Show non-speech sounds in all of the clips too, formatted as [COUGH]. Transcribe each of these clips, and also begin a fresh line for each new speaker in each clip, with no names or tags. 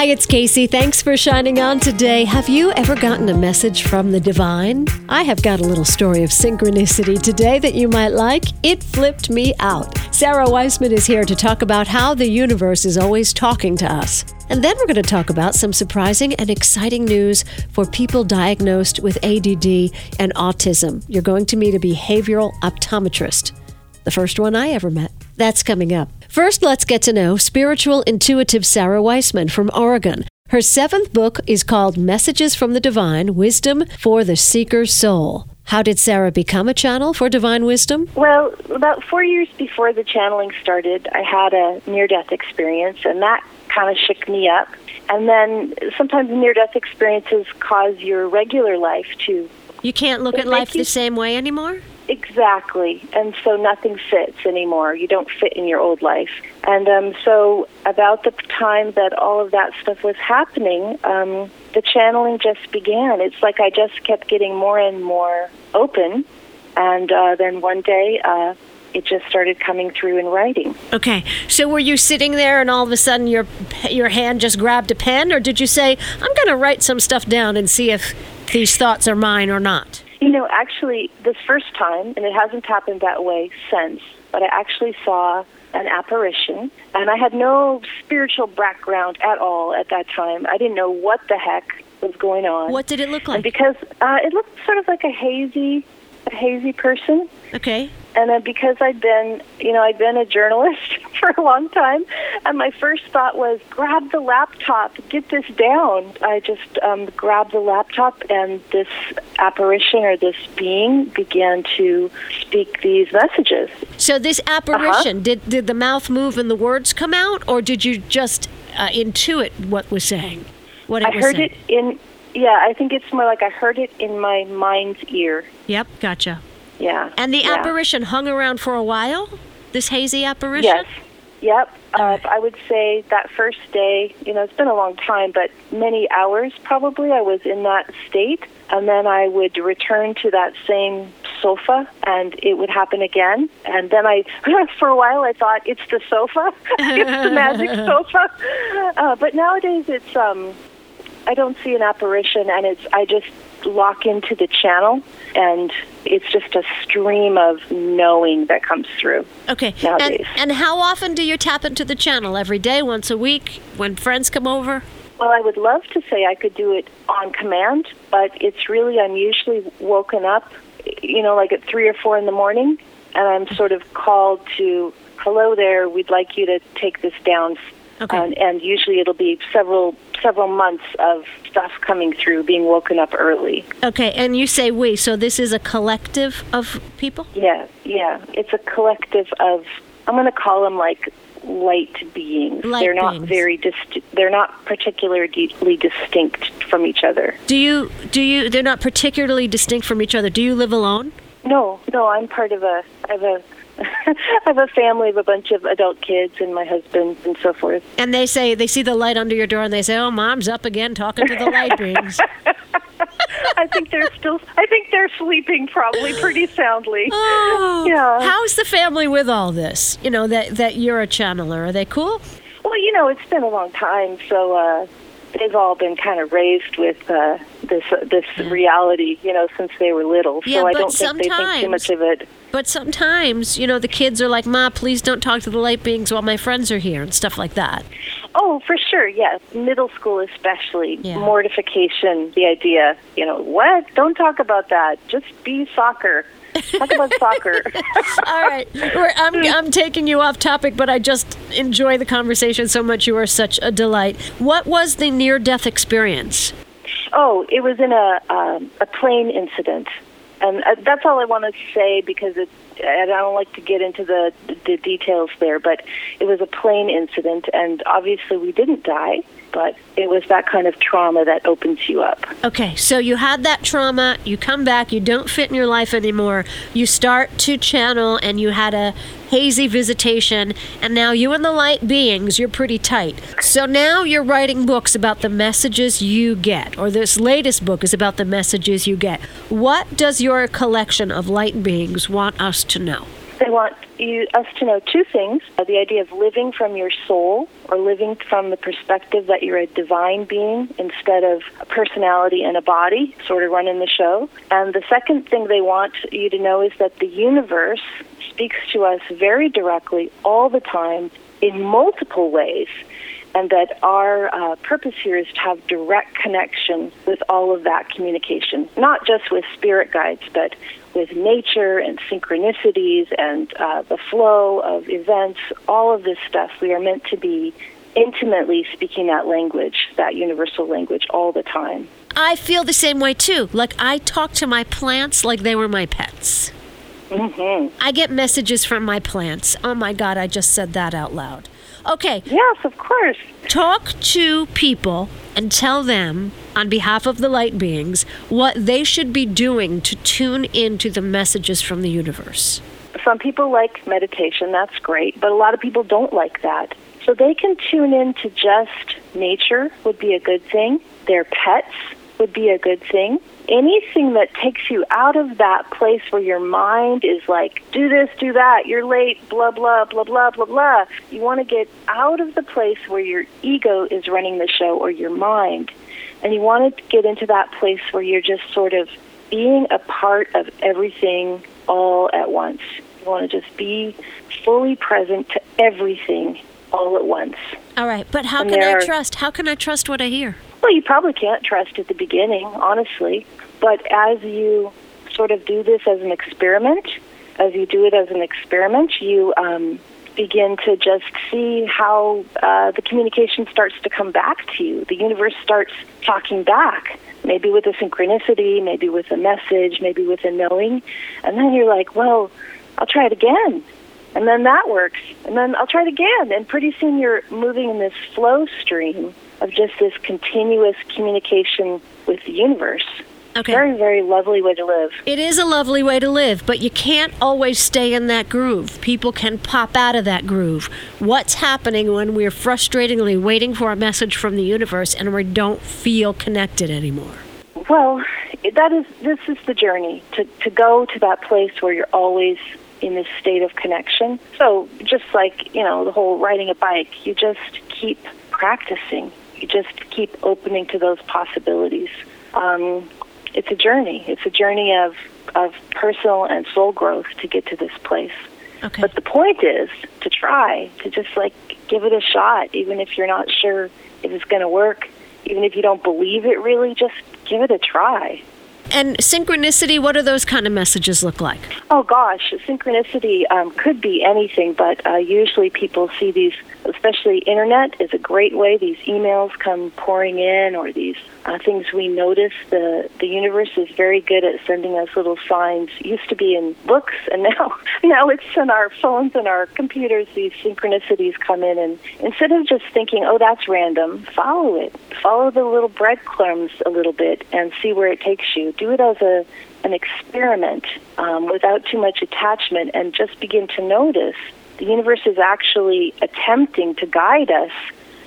Hi, it's Kacey. Thanks for shining on today. Have you ever gotten a message from the divine? I have got a little story of synchronicity today that you might like. It flipped me out. Sara Wiseman is here to talk about how the universe is always talking to us. And then we're going to talk about some surprising and exciting news for people diagnosed with ADD and autism. You're going to meet a behavioral optometrist, the first one I ever met. That's coming up. First, let's get to know spiritual intuitive Sara Wiseman from Oregon. Her seventh book is called Messages from the Divine Wisdom for the Seeker's Soul. How did Sarah become a channel for divine wisdom?
Well, about four years before the channeling started, I had a near death experience, and that kind of shook me up. And then sometimes near death experiences cause your regular life to.
You can't look at life
you-
the same way anymore?
Exactly. And so nothing fits anymore. You don't fit in your old life. And um, so, about the time that all of that stuff was happening, um, the channeling just began. It's like I just kept getting more and more open. And uh, then one day, uh, it just started coming through in writing.
Okay. So were you sitting there and all of a sudden your your hand just grabbed a pen or did you say, "I'm going to write some stuff down and see if these thoughts are mine or not?"
You know, actually, this first time, and it hasn't happened that way since, but I actually saw an apparition, and I had no spiritual background at all at that time. I didn't know what the heck was going on.
What did it look
And
like?
because uh, it looked sort of like a hazy, a hazy person,
Okay.
and then because I'd been, you know, I'd been a journalist [LAUGHS] for a long time, and my first thought was, grab the laptop, get this down. I just um, grabbed the laptop, and this apparition or this being began to speak these messages.
So this apparition, did did the mouth move and the words come out or did you just uh, intuit what was saying? What it
I heard it in, yeah, I think it's more like I heard it in my mind's ear.
Yep, gotcha.
Yeah.
And the
yeah.
apparition hung around for a while? This hazy apparition?
Yes. Yep. Uh, I would say that first day, you know, it's been a long time, but many hours probably I was in that state. And then I would return to that same sofa and it would happen again. And then I, [LAUGHS] for a while, I thought it's the sofa. [LAUGHS] it's the magic [LAUGHS] sofa. Uh, but nowadays it's, um, I don't see an apparition and it's, I just lock into the channel and it's just a stream of knowing that comes through.
Okay. And,
Nowadays.
and how often do you tap into the channel? Every day, once a week, when friends come over?
Well, I would love to say I could do it on command, but it's really, I'm usually woken up, you know, like at three or four in the morning, and I'm sort of called to, hello there, we'd like you to take this down.
Okay.
And, and usually it'll be several several months of stuff coming through, being woken up early.
Okay, and you say we, so this is a collective of people?
Yeah, yeah. It's a collective of, I'm going to call them like light beings.
Light
they're not
beings.
very dist- they're not particularly distinct from each other.
Do you do you they're not particularly distinct from each other. Do you live alone?
No, no, I'm part of a I have a [LAUGHS] I have a family of a bunch of adult kids and my husband and so forth.
And they say they see the light under your door and they say, "Oh, mom's up again talking to the light beings." [LAUGHS]
I think they're still I think they're sleeping probably pretty soundly. [LAUGHS]
Oh,
Yeah.
How's the family with all this? You know that that you're a channeler. Are they cool?
Well, you know, it's been a long time, so uh they've all been kind of raised with uh this uh, this reality, you know, since they were little.
Yeah,
so I don't think they think too much of it.
But sometimes, you know, the kids are like, "Ma, please don't talk to the light beings while my friends are here," and stuff like that.
Oh, for sure, yes. Middle school especially.
Yeah.
Mortification, the idea, you know, what? Don't talk about that. Just be soccer. Talk about soccer. [LAUGHS]
All right, I'm I'm taking you off topic, but I just enjoy the conversation so much. You are such a delight. What was the near-death experience?
Oh, it was in a um, a plane incident, and uh, that's all I want to say because it. I don't like to get into the the details there, but it was a plane incident, and obviously we didn't die. But it was that kind of trauma that opens you up.
Okay, so you had that trauma, you come back, you don't fit in your life anymore, you start to channel, and you had a hazy visitation, and now you and the light beings, you're pretty tight. So now you're writing books about the messages you get, or this latest book is about the messages you get. What does your collection of light beings want us to know?
They want you, us to know two things uh, the idea of living from your soul or living from the perspective that you're a divine being instead of a personality and a body, sort of running the show. And the second thing they want you to know is that the universe speaks to us very directly all the time in multiple ways and that our uh, purpose here is to have direct connection with all of that communication, not just with spirit guides, but with nature and synchronicities and uh, the flow of events, all of this stuff. We are meant to be intimately speaking that language, that universal language, all the time.
I feel the same way too. Like I talk to my plants like they were my pets.
Mm-hmm.
I get messages from my plants. Oh my God, I just said that out loud. Okay.
Yes, of course.
Talk to people and tell them, on behalf of the light beings, what they should be doing to tune into the messages from the universe.
Some people like meditation, that's great, but a lot of people don't like that. So they can tune in to just nature, would be a good thing. Their pets would be a good thing anything that takes you out of that place where your mind is like, do this, do that, you're late, blah, blah, blah, blah, blah, blah. You want to get out of the place where your ego is running the show or your mind. And you want to get into that place where you're just sort of being a part of everything all at once. You want to just be fully present to everything all at once.
All right, but how and can I trust? How can I trust what I hear?
Well, you probably can't trust at the beginning, honestly. But as you sort of do this as an experiment, as you do it as an experiment, you um, begin to just see how uh, the communication starts to come back to you. The universe starts talking back, maybe with a synchronicity, maybe with a message, maybe with a knowing. And then you're like, well, I'll try it again. And then that works. And then I'll try it again. And pretty soon you're moving in this flow stream of just this continuous communication with the universe.
Okay.
Very, very lovely way to live.
It is a lovely way to live, but you can't always stay in that groove. People can pop out of that groove. What's happening when we're frustratingly waiting for a message from the universe and we don't feel connected anymore?
Well, that is this is the journey to to go to that place where you're always in this state of connection. So, just like, you know, the whole riding a bike, you just keep practicing. Just keep opening to those possibilities. Um, it's a journey. It's a journey of of personal and soul growth to get to this place.
Okay.
But the point is to try to just like give it a shot, even if you're not sure if it's going to work, even if you don't believe it really. Just give it a try.
And synchronicity, what do those kind of messages look like?
Oh gosh, synchronicity um, could be anything, but uh, usually people see these, especially internet is a great way. These emails come pouring in, or these uh, things we notice. The the universe is very good at sending us little signs. It used to be in books, and [LAUGHS] now now it's in our phones and our computers. These synchronicities come in, and instead of just thinking, "Oh, that's random," follow it. Follow the little breadcrumbs a little bit and see where it takes you. Do it as a an experiment um, without too much attachment, and just begin to notice the universe is actually attempting to guide us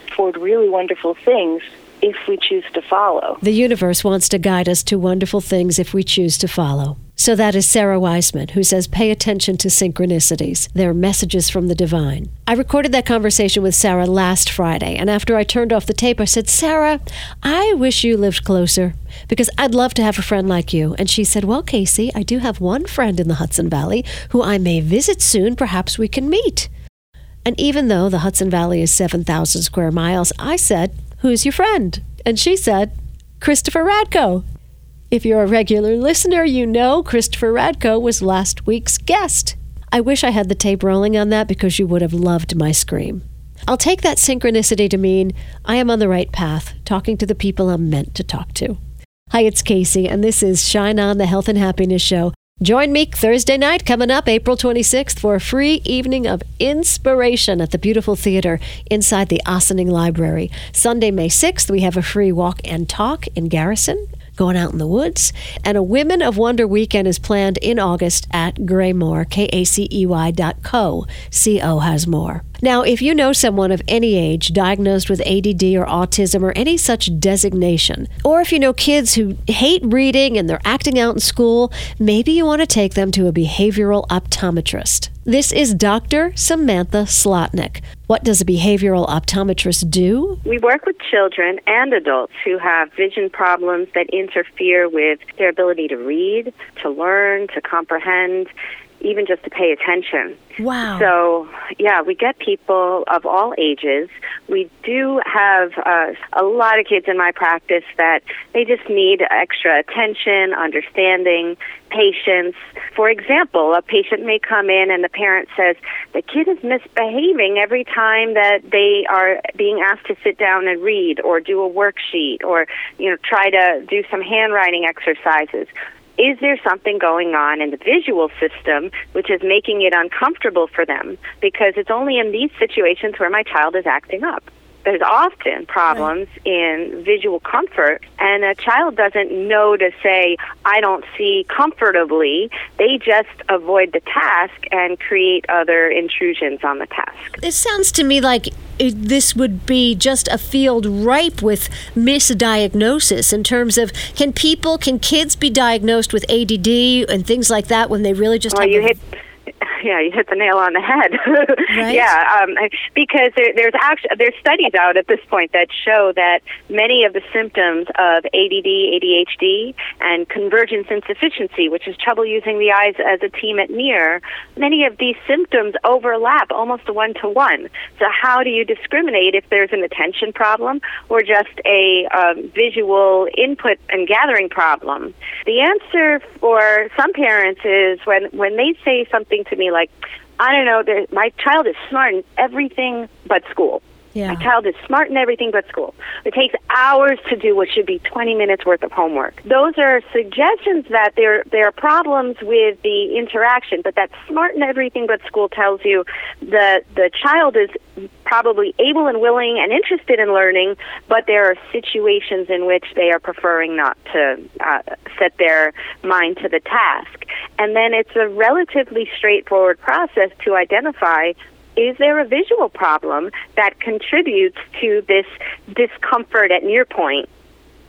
toward really wonderful things if we choose to follow.
The universe wants to guide us to wonderful things if we choose to follow. So that is Sara Wiseman, who says, pay attention to synchronicities. They're messages from the divine. I recorded that conversation with Sarah last Friday, and after I turned off the tape, I said, Sarah, I wish you lived closer because I'd love to have a friend like you. And she said, Well, Kacey, I do have one friend in the Hudson Valley who I may visit soon. Perhaps we can meet. And even though the Hudson Valley is 7,000 square miles, I said, Who's your friend? And she said, Christopher Radko. If you're a regular listener, you know Christopher Radko was last week's guest. I wish I had the tape rolling on that because you would have loved my scream. I'll take that synchronicity to mean I am on the right path, talking to the people I'm meant to talk to. Hi, it's Kacey, and this is Shine On, the Health and Happiness Show. Join me Thursday night coming up April 26th for a free evening of inspiration at the beautiful theater inside the Ossining Library. Sunday, May 6th, we have a free walk and talk in Garrison going out in the woods. And a Women of Wonder weekend is planned in August at Graymoor, K A C E Y dot co. C O has more. Now, if you know someone of any age diagnosed with ADD or autism or any such designation, or if you know kids who hate reading and they're acting out in school, maybe you want to take them to a behavioral optometrist. This is Dr. Samantha Slotnick. What does a behavioral optometrist do?
We work with children and adults who have vision problems that interfere with their ability to read, to learn, to comprehend, even just to pay attention.
Wow.
So, yeah, we get people of all ages. We do have uh, a lot of kids in my practice that they just need extra attention, understanding, patience. For example, a patient may come in and the parent says, the kid is misbehaving every time that they are being asked to sit down and read or do a worksheet or, you know, try to do some handwriting exercises is there something going on in the visual system which is making it uncomfortable for them? Because it's only in these situations where my child is acting up. There's often problems right. in visual comfort, and a child doesn't know to say, I don't see comfortably. They just avoid the task and create other intrusions on the task.
It sounds to me like it, this would be just a field ripe with misdiagnosis in terms of can people, can kids be diagnosed with ADD and things like that when they really just
well,
have
you
a,
hit yeah, you hit the nail on the head. [LAUGHS]
right?
Yeah, um, because there, there's actually there's studies out at this point that show that many of the symptoms of ADD, ADHD, and convergence insufficiency, which is trouble using the eyes as a team at near, many of these symptoms overlap almost one to one. So how do you discriminate if there's an attention problem or just a um, visual input and gathering problem? The answer for some parents is when when they say something to me like, I don't know, my child is smart in everything but school.
Yeah.
My child is smart in everything but school. It takes hours to do what should be 20 minutes worth of homework. Those are suggestions that there there are problems with the interaction, but that smart in everything but school tells you that the child is probably able and willing and interested in learning, but there are situations in which they are preferring not to uh, set their mind to the task. And then it's a relatively straightforward process to identify is there a visual problem that contributes to this discomfort at near point,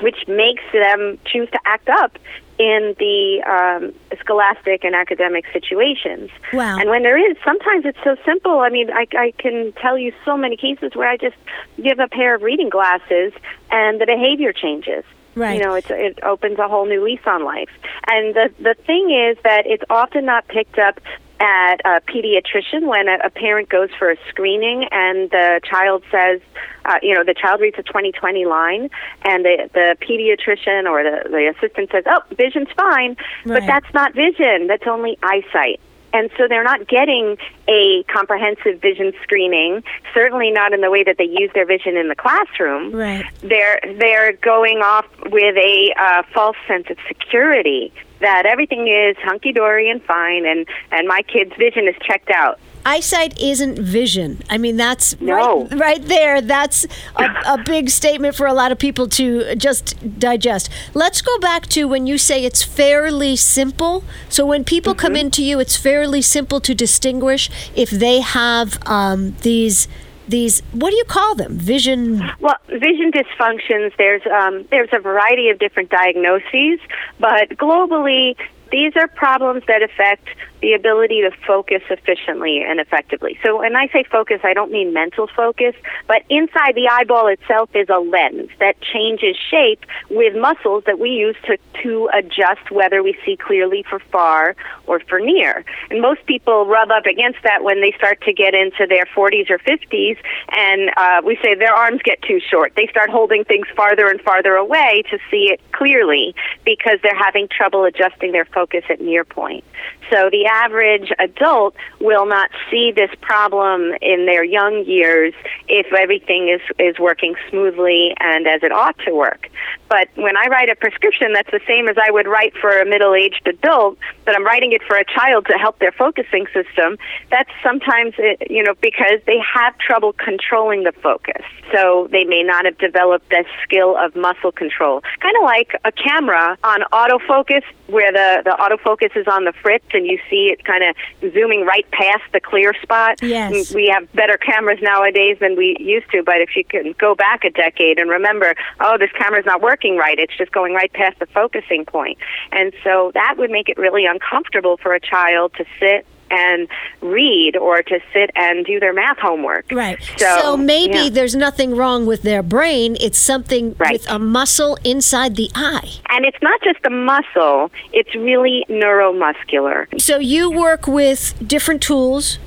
which makes them choose to act up in the um, scholastic and academic situations.
Wow.
And when there is, sometimes it's so simple. I mean, I, I can tell you so many cases where I just give a pair of reading glasses and the behavior changes.
Right.
You know, it's, it opens a whole new lease on life. And the the thing is that it's often not picked up at a pediatrician when a, a parent goes for a screening and the child says, uh, you know, the child reads a 2020 line and the, the pediatrician or the, the assistant says, oh, vision's fine,
right.
but that's not vision, that's only eyesight. And so they're not getting a comprehensive vision screening, certainly not in the way that they use their vision in the classroom.
Right.
They're, they're going off with a uh, false sense of security that everything is hunky dory and fine, and and my kid's vision is checked out.
Eyesight isn't vision. I mean, that's
no.
right, right there. That's a, [LAUGHS] a big statement for a lot of people to just digest. Let's go back to when you say it's fairly simple. So when people mm-hmm. come into you, it's fairly simple to distinguish if they have um, these these what do you call them? Vision?
Well vision dysfunctions there's um, there's a variety of different diagnoses but globally these are problems that affect the ability to focus efficiently and effectively. So when I say focus, I don't mean mental focus, but inside the eyeball itself is a lens that changes shape with muscles that we use to, to adjust whether we see clearly for far or for near. And most people rub up against that when they start to get into their 40s or 50s, and uh, we say their arms get too short. They start holding things farther and farther away to see it clearly because they're having trouble adjusting their focus at near point. So the average adult will not see this problem in their young years if everything is, is working smoothly and as it ought to work. But when I write a prescription, that's the same as I would write for a middle aged adult, but I'm writing it for a child to help their focusing system. That's sometimes, uh, you know, because they have trouble controlling the focus. So they may not have developed that skill of muscle control. Kind of like a camera on autofocus, where the, the autofocus is on the fritz and you see it kind of zooming right past the clear spot.
Yes.
We have better cameras nowadays than we used to, but if you can go back a decade and remember, oh, this camera's not working right, it's just going right past the focusing point. And so that would make it really uncomfortable for a child to sit and read or to sit and do their math homework.
Right.
So,
So, maybe
yeah.
there's nothing wrong with their brain. It's something
Right.
with a muscle inside the eye.
And it's not just the muscle, it's really neuromuscular.
So you work with different tools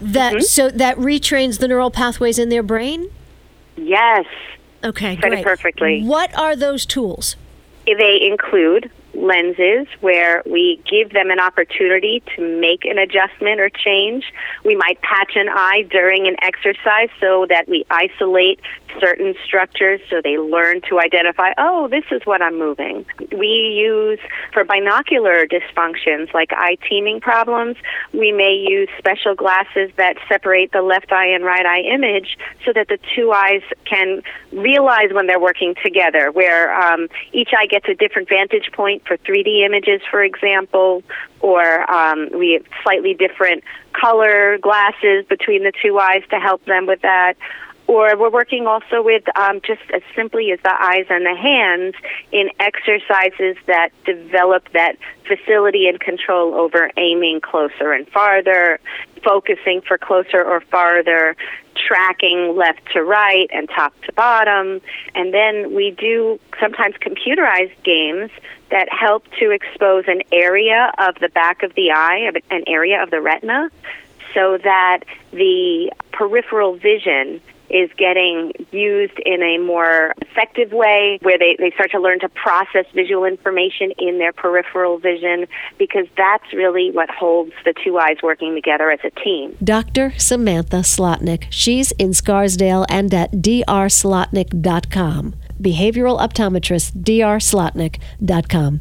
that
Mm-hmm.
so that retrains the neural pathways in their brain.
Yes,
Okay,
Said
great.
perfectly.
What are those tools?
they include lenses where we give them an opportunity to make an adjustment or change. We might patch an eye during an exercise so that we isolate certain structures so they learn to identify, oh, this is what I'm moving. We use for binocular dysfunctions like eye teaming problems, we may use special glasses that separate the left eye and right eye image so that the two eyes can realize when they're working together, where um, each eye gets a different vantage point for 3D images, for example, or um, we have slightly different color glasses between the two eyes to help them with that. Or we're working also with um, just as simply as the eyes and the hands in exercises that develop that facility and control over aiming closer and farther, focusing for closer or farther, tracking left to right and top to bottom. And then we do sometimes computerized games that help to expose an area of the back of the eye, an area of the retina, so that the peripheral vision is getting used in a more effective way where they, they start to learn to process visual information in their peripheral vision because that's really what holds the two eyes working together as a team.
Dr. Samantha Slotnick. She's in Scarsdale and at drslotnick.com. Behavioral optometrist, drslotnick.com.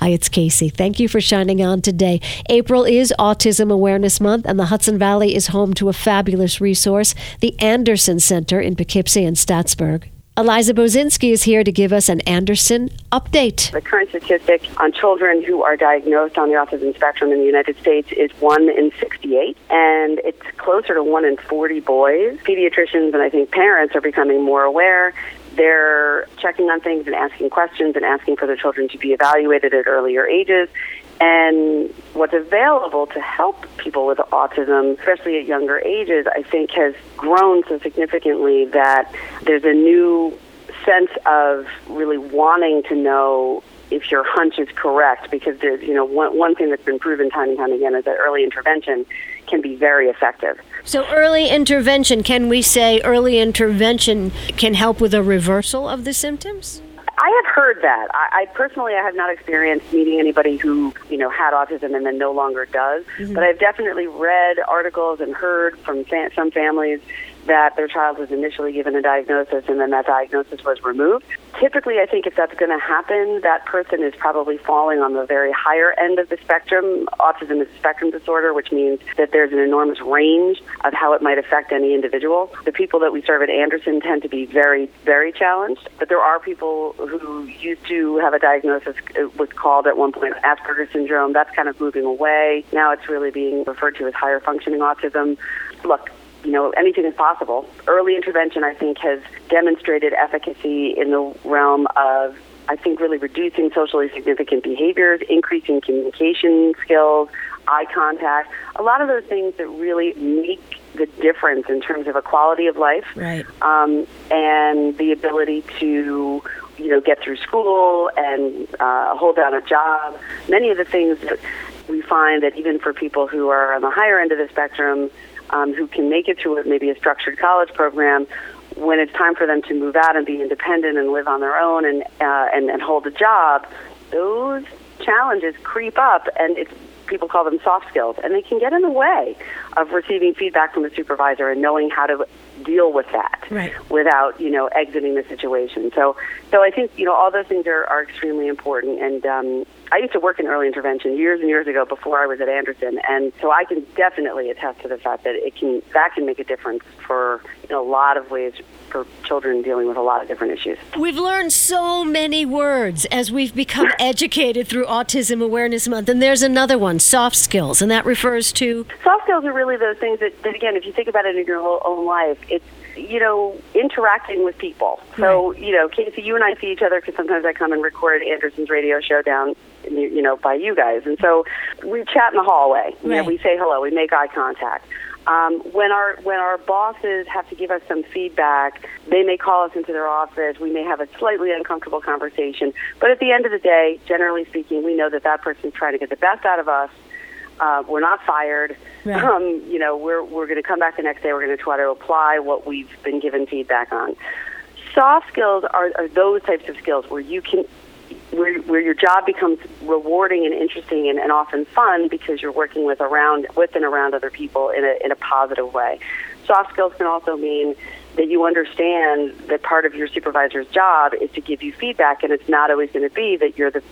Hi, it's Kacey. Thank you for shining on today. April is Autism Awareness Month, and the Hudson Valley is home to a fabulous resource, the Anderson Center in Poughkeepsie and Staatsburg. Eliza Bozinski is here to give us an Anderson update.
The current statistic on children who are diagnosed on the autism spectrum in the United States is 1 in 68, and it's closer to 1 in 40 boys. Pediatricians and I think parents are becoming more aware. They're checking on things and asking questions and asking for their children to be evaluated at earlier ages. And what's available to help people with autism, especially at younger ages, I think has grown so significantly that there's a new sense of really wanting to know if your hunch is correct because there's you know one one thing that's been proven time and time again is that early intervention can be very effective.
So early intervention, can we say early intervention can help with a reversal of the symptoms?
I have heard that. I, I personally, I have not experienced meeting anybody who you know had autism and then no longer does. Mm-hmm. But I've definitely read articles and heard from fa- some families that their child was initially given a diagnosis and then that diagnosis was removed. Typically, I think if that's going to happen, that person is probably falling on the very higher end of the spectrum. Autism is a spectrum disorder, which means that there's an enormous range of how it might affect any individual. The people that we serve at Anderson tend to be very, very challenged, but there are people who used to have a diagnosis, uh, it was called at one point Asperger's syndrome. That's kind of moving away. Now it's really being referred to as higher functioning autism. Look, you know, anything is possible. Early intervention, I think, has demonstrated efficacy in the realm of, I think, really reducing socially significant behaviors, increasing communication skills, eye contact, a lot of those things that really make the difference in terms of a quality of life
Right.
um, and the ability to you know get through school and uh, hold down a job. Many of the things that we find that even for people who are on the higher end of the spectrum, um, who can make it through maybe a structured college program, when it's time for them to move out and be independent and live on their own and uh, and, and hold a job, those challenges creep up, and it's people call them soft skills, and they can get in the way of receiving feedback from a supervisor and knowing how to deal with that
right.
without you know exiting the situation. So, so I think you know all those things are, are extremely important. And um, I used to work in early intervention years and years ago before I was at Anderson, and so I can definitely attest to the fact that it can that can make a difference for in a lot of ways for children dealing with a lot of different issues.
We've learned so many words as we've become [LAUGHS] educated through Autism Awareness Month. And there's another one, soft skills, and that refers to
soft skills are really those things that, that again, if you think about it in your own life, it's you know interacting with people. So you know, Kacey, you and I see each other because sometimes I come and record Anderson's radio show down you know by you guys, and so we chat in the hallway. You know, we say hello, we make eye contact. Um, when our when our bosses have to give us some feedback, they may call us into their office. We may have a slightly uncomfortable conversation, but at the end of the day, generally speaking, we know that that person's trying to get the best out of us. Uh, we're not fired.
Right. [LAUGHS]
Um, you know, we're we're going to come back the next day. We're going to try to apply what we've been given feedback on. Soft skills are, are those types of skills where you can where, where your job becomes rewarding and interesting and, and often fun because you're working with around with and around other people in a in a positive way. Soft skills can also mean that you understand that part of your supervisor's job is to give you feedback, and it's not always going to be that you're the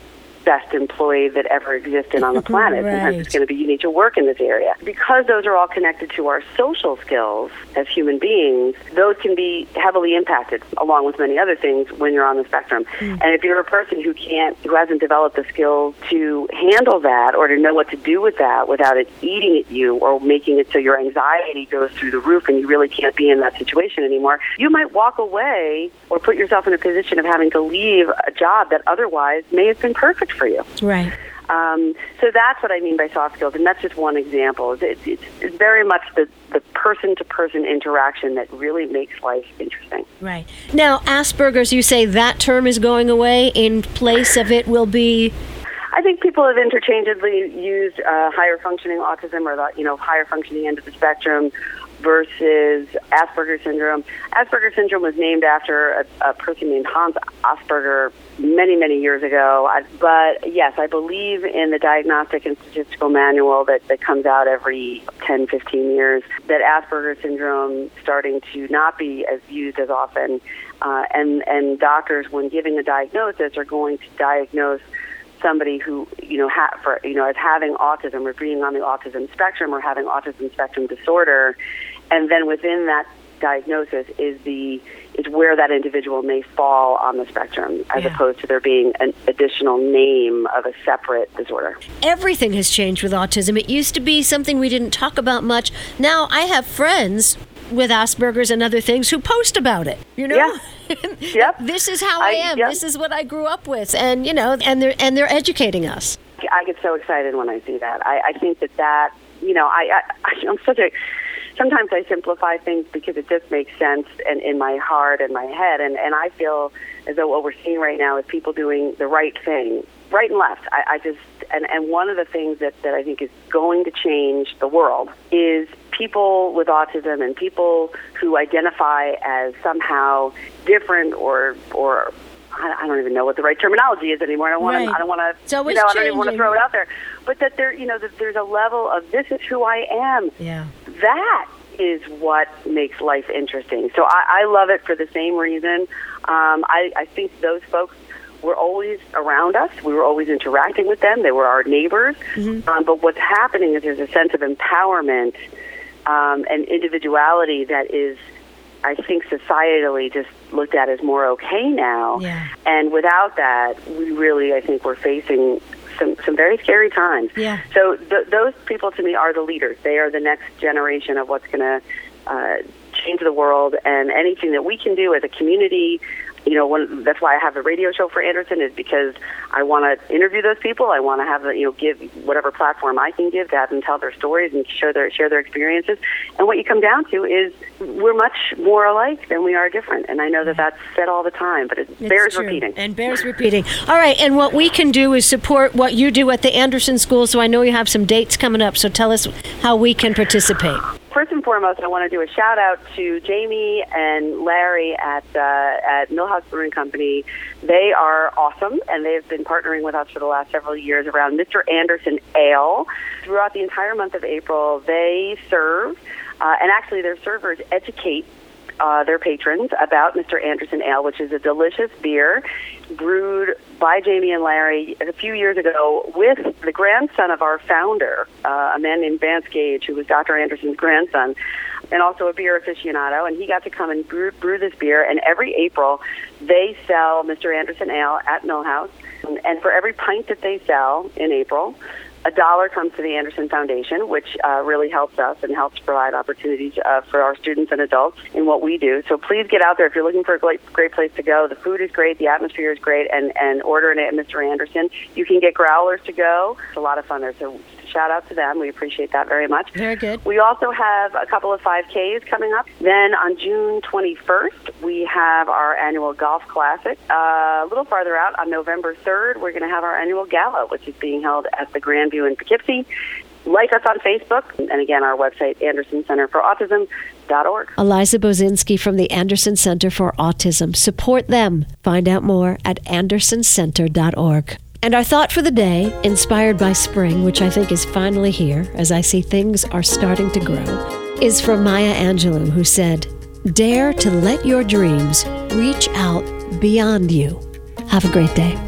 best employee that ever existed on the [LAUGHS] planet. Sometimes it's going to be you need to work in this area. Because those are all connected to our social skills as human beings, those can be heavily impacted along with many other things when you're on the spectrum. Hmm. And if you're a person who can't who hasn't developed the skills to handle that or to know what to do with that without it eating at you or making it so your anxiety goes through the roof and you really can't be in that situation anymore, you might walk away or put yourself in a position of having to leave a job that otherwise may have been perfect for you.
right.
Um, so that's what I mean by soft skills, and that's just one example. It's, it's, it's very much the, the person-to-person interaction that really makes life interesting.
Right. Now, Asperger's, you say that term is going away. In place of it will be.
I think people have interchangeably used uh, higher functioning autism or the you know higher functioning end of the spectrum versus Asperger's syndrome. Asperger's syndrome was named after a, a person named Hans Asperger many many years ago. I, but yes, I believe in the Diagnostic and Statistical Manual that, that comes out every 10, 15 years that Asperger's syndrome starting to not be as used as often, uh, and and doctors when giving a diagnosis are going to diagnose somebody who you know ha- for you know as having autism or being on the autism spectrum or having autism spectrum disorder, and then within that diagnosis is the is where that individual may fall on the spectrum, as
Yeah.
opposed to there being an additional name of a separate disorder.
Everything has changed with autism. It used to be something we didn't talk about much. Now I have friends with Asperger's and other things who post about it. You know?
Yeah. [LAUGHS] Yep.
this is how I,
I-
am.
yep.
This is what I grew up with. And you know, and they're and they're educating us.
I get so excited when I see that. I, I think that that you know I, I [LAUGHS] I'm such a sometimes I simplify things because it just makes sense and in my heart and my head and and I feel as though what we're seeing right now is people doing the right thing right and left. I, I just and and one of the things that that I think is going to change the world is people with autism and people who identify as somehow different or or I don't even know what the right terminology is anymore. I don't want
Right.
to. I don't want to. You know, I don't even want to throw it out there. But that there, you know, that there's a level of this is who I am.
Yeah.
That is what makes life interesting. So I, I love it for the same reason. Um, I, I think those folks were always around us. We were always interacting with them. They were our neighbors. Um, but what's happening is there's a sense of empowerment um, and individuality that is, I think, societally just looked at as more okay now.
Yeah.
And without that, we really, I think, we're facing some some very scary times.
Yeah.
So th- those people, to me, are the leaders. They are the next generation of what's going to uh, change the world, and anything that we can do as a community. You know, one, that's why I have a radio show for Anderson is because I want to interview those people. I want to have the, you know give whatever platform I can give to have them tell their stories and share their share their experiences. And what you come down to is we're much more alike than we are different. And I know that that's said all the time, but it
It's
bears
true.
repeating.
And bears repeating. All right, and what we can do is support what you do at the Anderson School. So I know you have some dates coming up. So tell us how we can participate.
Foremost, I want to do a shout out to Jamie and Larry at uh, at Mill House Brewing Company. They are awesome, and they've been partnering with us for the last several years around Mr. Anderson Ale. Throughout the entire month of April, they serve, uh, and actually, their servers educate uh, their patrons about Mr. Anderson Ale, which is a delicious beer brewed by Jamie and Larry a few years ago with the grandson of our founder, uh, a man named Vance Gage, who was Dr. Anderson's grandson, and also a beer aficionado. And he got to come and brew, brew this beer. And every April, they sell Mr. Anderson Ale at Millhouse. And for every pint that they sell in April, a dollar comes to the Anderson Foundation, which uh, really helps us and helps provide opportunities uh, for our students and adults in what we do. So please get out there if you're looking for a great, great place to go. The food is great, the atmosphere is great, and, and ordering it at Mr. Anderson. You can get growlers to go. It's a lot of fun there. So shout out to them. We appreciate that very much.
Very good.
We also have a couple of 5Ks coming up. Then on June 21st, we have our annual golf classic. Uh, a little farther out, on November 3rd, we're going to have our annual gala, which is being held at the Grandview in Poughkeepsie. Like us on Facebook, and again, our website, Anderson Center for Autism.org.
Eliza Bozinski from the Anderson Center for Autism. Support them. Find out more at andersoncenter.org. And our thought for the day, inspired by spring, which I think is finally here as I see things are starting to grow, is from Maya Angelou, who said, Dare to let your dreams reach out beyond you. Have a great day.